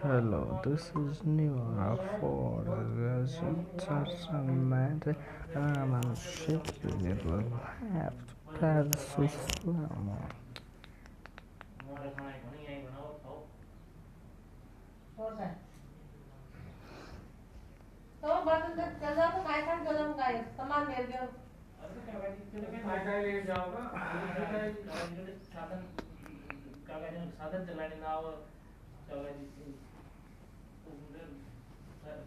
Hello, this is Nira for results and matter. I'm a shaky little half Persus Lama. ਹੋਰ काय तो button तक चला तो काय काय गरम काय सामान मिल गया काय काय लेट जाओगा साधन साधन चलाने नाव सेव करवाओ कोनो